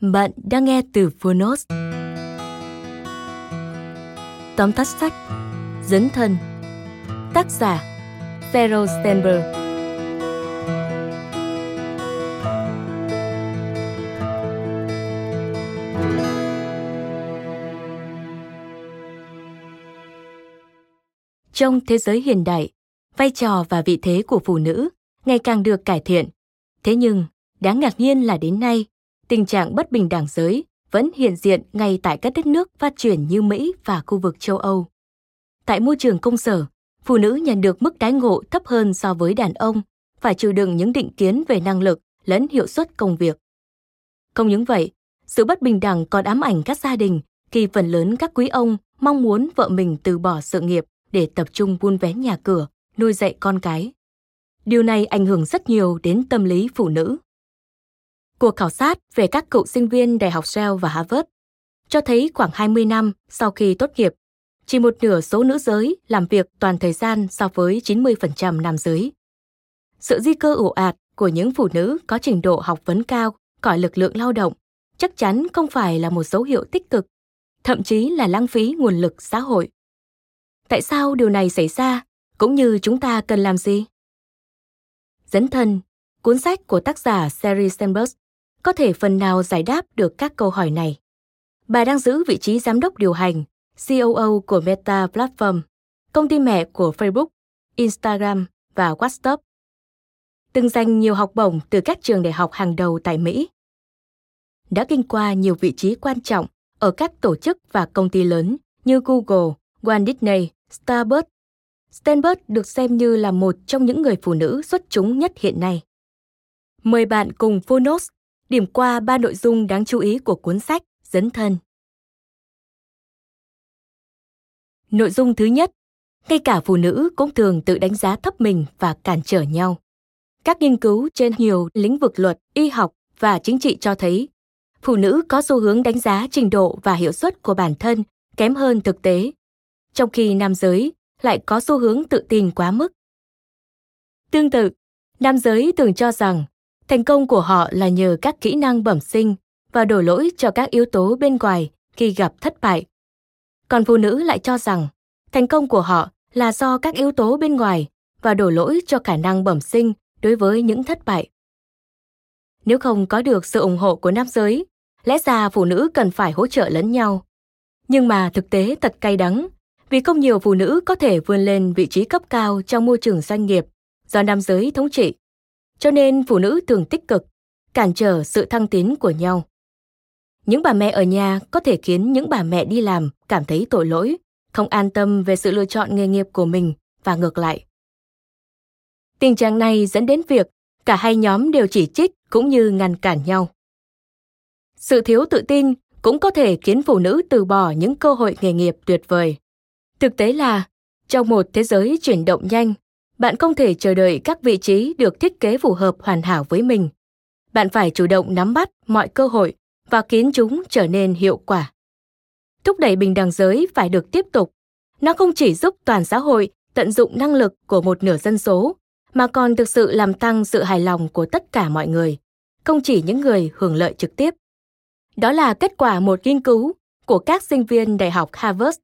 Bạn đang nghe từ Phonos. Tóm tắt sách Dấn thân Tác giả Pharaoh Stenberg Trong thế giới hiện đại, vai trò và vị thế của phụ nữ ngày càng được cải thiện. Thế nhưng, đáng ngạc nhiên là đến nay, tình trạng bất bình đẳng giới vẫn hiện diện ngay tại các đất nước phát triển như Mỹ và khu vực châu Âu. Tại môi trường công sở, phụ nữ nhận được mức đãi ngộ thấp hơn so với đàn ông, phải chịu đựng những định kiến về năng lực lẫn hiệu suất công việc. Không những vậy, sự bất bình đẳng còn ám ảnh các gia đình khi phần lớn các quý ông mong muốn vợ mình từ bỏ sự nghiệp để tập trung buôn vén nhà cửa, nuôi dạy con cái. Điều này ảnh hưởng rất nhiều đến tâm lý phụ nữ. Cuộc khảo sát về các cựu sinh viên Đại học Yale và Harvard cho thấy khoảng 20 năm sau khi tốt nghiệp, chỉ một nửa số nữ giới làm việc toàn thời gian so với 90% nam giới. Sự di cơ ồ ạt của những phụ nữ có trình độ học vấn cao khỏi lực lượng lao động chắc chắn không phải là một dấu hiệu tích cực, thậm chí là lãng phí nguồn lực xã hội. Tại sao điều này xảy ra, cũng như chúng ta cần làm gì? Dấn thân, cuốn sách của tác giả Sherry Sandberg có thể phần nào giải đáp được các câu hỏi này. Bà đang giữ vị trí giám đốc điều hành, COO của Meta Platform, công ty mẹ của Facebook, Instagram và WhatsApp. Từng giành nhiều học bổng từ các trường đại học hàng đầu tại Mỹ. Đã kinh qua nhiều vị trí quan trọng ở các tổ chức và công ty lớn như Google, Walt Disney, Starbucks. Stenberg được xem như là một trong những người phụ nữ xuất chúng nhất hiện nay. Mời bạn cùng Phonos điểm qua ba nội dung đáng chú ý của cuốn sách Dấn thân. Nội dung thứ nhất, ngay cả phụ nữ cũng thường tự đánh giá thấp mình và cản trở nhau. Các nghiên cứu trên nhiều lĩnh vực luật, y học và chính trị cho thấy phụ nữ có xu hướng đánh giá trình độ và hiệu suất của bản thân kém hơn thực tế, trong khi nam giới lại có xu hướng tự tin quá mức. Tương tự, nam giới thường cho rằng Thành công của họ là nhờ các kỹ năng bẩm sinh và đổ lỗi cho các yếu tố bên ngoài khi gặp thất bại. Còn phụ nữ lại cho rằng thành công của họ là do các yếu tố bên ngoài và đổ lỗi cho khả năng bẩm sinh đối với những thất bại. Nếu không có được sự ủng hộ của nam giới, lẽ ra phụ nữ cần phải hỗ trợ lẫn nhau. Nhưng mà thực tế thật cay đắng, vì không nhiều phụ nữ có thể vươn lên vị trí cấp cao trong môi trường doanh nghiệp do nam giới thống trị cho nên phụ nữ thường tích cực, cản trở sự thăng tiến của nhau. Những bà mẹ ở nhà có thể khiến những bà mẹ đi làm cảm thấy tội lỗi, không an tâm về sự lựa chọn nghề nghiệp của mình và ngược lại. Tình trạng này dẫn đến việc cả hai nhóm đều chỉ trích cũng như ngăn cản nhau. Sự thiếu tự tin cũng có thể khiến phụ nữ từ bỏ những cơ hội nghề nghiệp tuyệt vời. Thực tế là, trong một thế giới chuyển động nhanh bạn không thể chờ đợi các vị trí được thiết kế phù hợp hoàn hảo với mình. Bạn phải chủ động nắm bắt mọi cơ hội và khiến chúng trở nên hiệu quả. Thúc đẩy bình đẳng giới phải được tiếp tục. Nó không chỉ giúp toàn xã hội tận dụng năng lực của một nửa dân số, mà còn thực sự làm tăng sự hài lòng của tất cả mọi người, không chỉ những người hưởng lợi trực tiếp. Đó là kết quả một nghiên cứu của các sinh viên Đại học Harvard.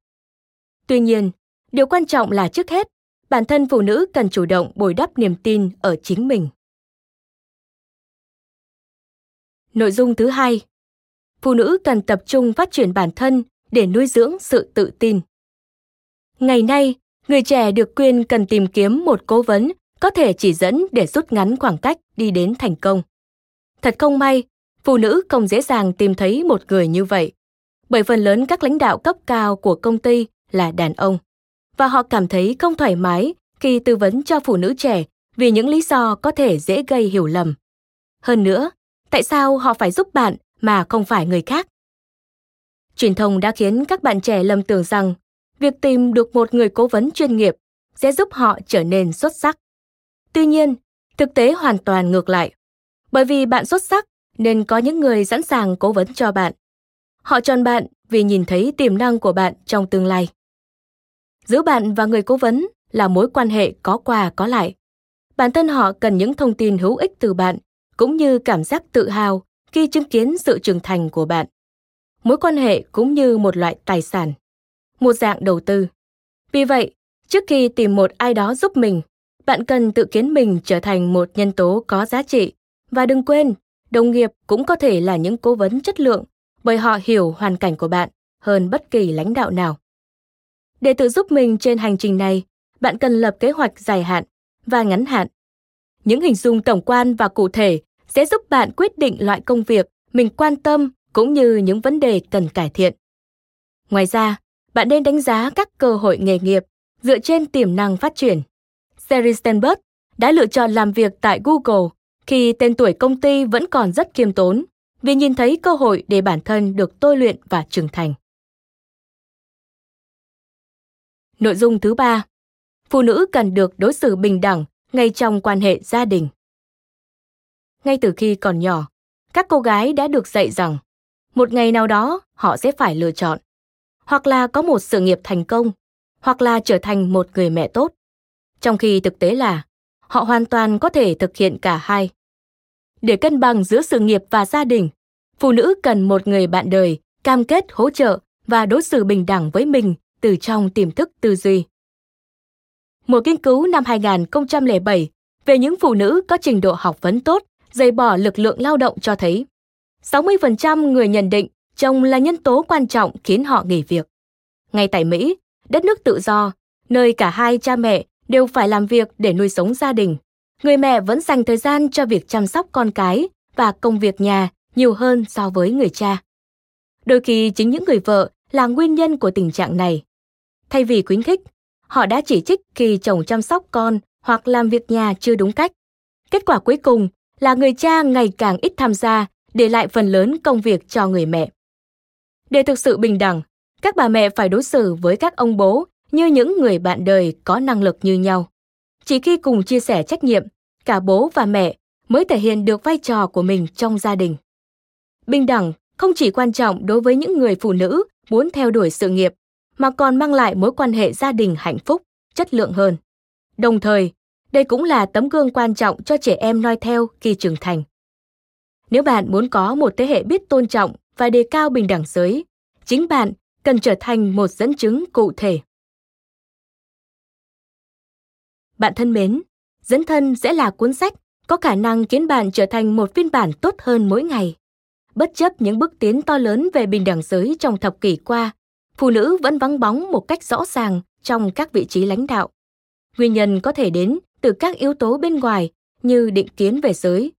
Tuy nhiên, điều quan trọng là trước hết, bản thân phụ nữ cần chủ động bồi đắp niềm tin ở chính mình. Nội dung thứ hai, phụ nữ cần tập trung phát triển bản thân để nuôi dưỡng sự tự tin. Ngày nay, người trẻ được khuyên cần tìm kiếm một cố vấn có thể chỉ dẫn để rút ngắn khoảng cách đi đến thành công. Thật không may, phụ nữ không dễ dàng tìm thấy một người như vậy, bởi phần lớn các lãnh đạo cấp cao của công ty là đàn ông, và họ cảm thấy không thoải mái khi tư vấn cho phụ nữ trẻ vì những lý do có thể dễ gây hiểu lầm. Hơn nữa, tại sao họ phải giúp bạn mà không phải người khác? Truyền thông đã khiến các bạn trẻ lầm tưởng rằng việc tìm được một người cố vấn chuyên nghiệp sẽ giúp họ trở nên xuất sắc. Tuy nhiên, thực tế hoàn toàn ngược lại. Bởi vì bạn xuất sắc nên có những người sẵn sàng cố vấn cho bạn. Họ chọn bạn vì nhìn thấy tiềm năng của bạn trong tương lai. Giữa bạn và người cố vấn là mối quan hệ có qua có lại. Bản thân họ cần những thông tin hữu ích từ bạn, cũng như cảm giác tự hào khi chứng kiến sự trưởng thành của bạn. Mối quan hệ cũng như một loại tài sản, một dạng đầu tư. Vì vậy, trước khi tìm một ai đó giúp mình, bạn cần tự kiến mình trở thành một nhân tố có giá trị và đừng quên, đồng nghiệp cũng có thể là những cố vấn chất lượng bởi họ hiểu hoàn cảnh của bạn hơn bất kỳ lãnh đạo nào. Để tự giúp mình trên hành trình này, bạn cần lập kế hoạch dài hạn và ngắn hạn. Những hình dung tổng quan và cụ thể sẽ giúp bạn quyết định loại công việc mình quan tâm cũng như những vấn đề cần cải thiện. Ngoài ra, bạn nên đánh giá các cơ hội nghề nghiệp dựa trên tiềm năng phát triển. Sherry Stenberg đã lựa chọn làm việc tại Google khi tên tuổi công ty vẫn còn rất kiêm tốn vì nhìn thấy cơ hội để bản thân được tôi luyện và trưởng thành. Nội dung thứ ba, phụ nữ cần được đối xử bình đẳng ngay trong quan hệ gia đình. Ngay từ khi còn nhỏ, các cô gái đã được dạy rằng một ngày nào đó họ sẽ phải lựa chọn. Hoặc là có một sự nghiệp thành công hoặc là trở thành một người mẹ tốt. Trong khi thực tế là họ hoàn toàn có thể thực hiện cả hai. Để cân bằng giữa sự nghiệp và gia đình phụ nữ cần một người bạn đời cam kết hỗ trợ và đối xử bình đẳng với mình từ trong tiềm thức tư duy. Một nghiên cứu năm 2007 về những phụ nữ có trình độ học vấn tốt, dày bỏ lực lượng lao động cho thấy 60% người nhận định chồng là nhân tố quan trọng khiến họ nghỉ việc. Ngay tại Mỹ, đất nước tự do, nơi cả hai cha mẹ đều phải làm việc để nuôi sống gia đình, người mẹ vẫn dành thời gian cho việc chăm sóc con cái và công việc nhà nhiều hơn so với người cha. Đôi khi chính những người vợ là nguyên nhân của tình trạng này. Thay vì khuyến khích, họ đã chỉ trích khi chồng chăm sóc con hoặc làm việc nhà chưa đúng cách. Kết quả cuối cùng là người cha ngày càng ít tham gia, để lại phần lớn công việc cho người mẹ. Để thực sự bình đẳng, các bà mẹ phải đối xử với các ông bố như những người bạn đời có năng lực như nhau. Chỉ khi cùng chia sẻ trách nhiệm, cả bố và mẹ mới thể hiện được vai trò của mình trong gia đình. Bình đẳng không chỉ quan trọng đối với những người phụ nữ muốn theo đuổi sự nghiệp, mà còn mang lại mối quan hệ gia đình hạnh phúc, chất lượng hơn. Đồng thời, đây cũng là tấm gương quan trọng cho trẻ em noi theo khi trưởng thành. Nếu bạn muốn có một thế hệ biết tôn trọng và đề cao bình đẳng giới, chính bạn cần trở thành một dẫn chứng cụ thể. Bạn thân mến, Dẫn thân sẽ là cuốn sách có khả năng khiến bạn trở thành một phiên bản tốt hơn mỗi ngày. Bất chấp những bước tiến to lớn về bình đẳng giới trong thập kỷ qua, phụ nữ vẫn vắng bóng một cách rõ ràng trong các vị trí lãnh đạo. Nguyên nhân có thể đến từ các yếu tố bên ngoài như định kiến về giới,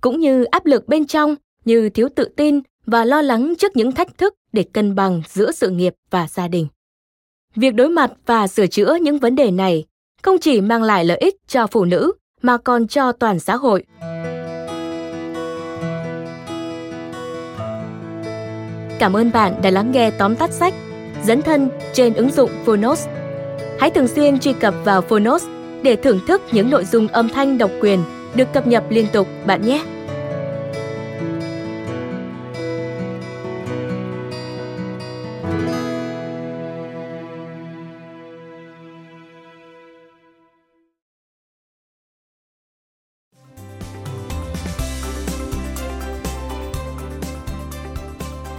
cũng như áp lực bên trong như thiếu tự tin và lo lắng trước những thách thức để cân bằng giữa sự nghiệp và gia đình. Việc đối mặt và sửa chữa những vấn đề này không chỉ mang lại lợi ích cho phụ nữ mà còn cho toàn xã hội. Cảm ơn bạn đã lắng nghe tóm tắt sách Dẫn thân trên ứng dụng Phonos. Hãy thường xuyên truy cập vào Phonos để thưởng thức những nội dung âm thanh độc quyền được cập nhật liên tục bạn nhé.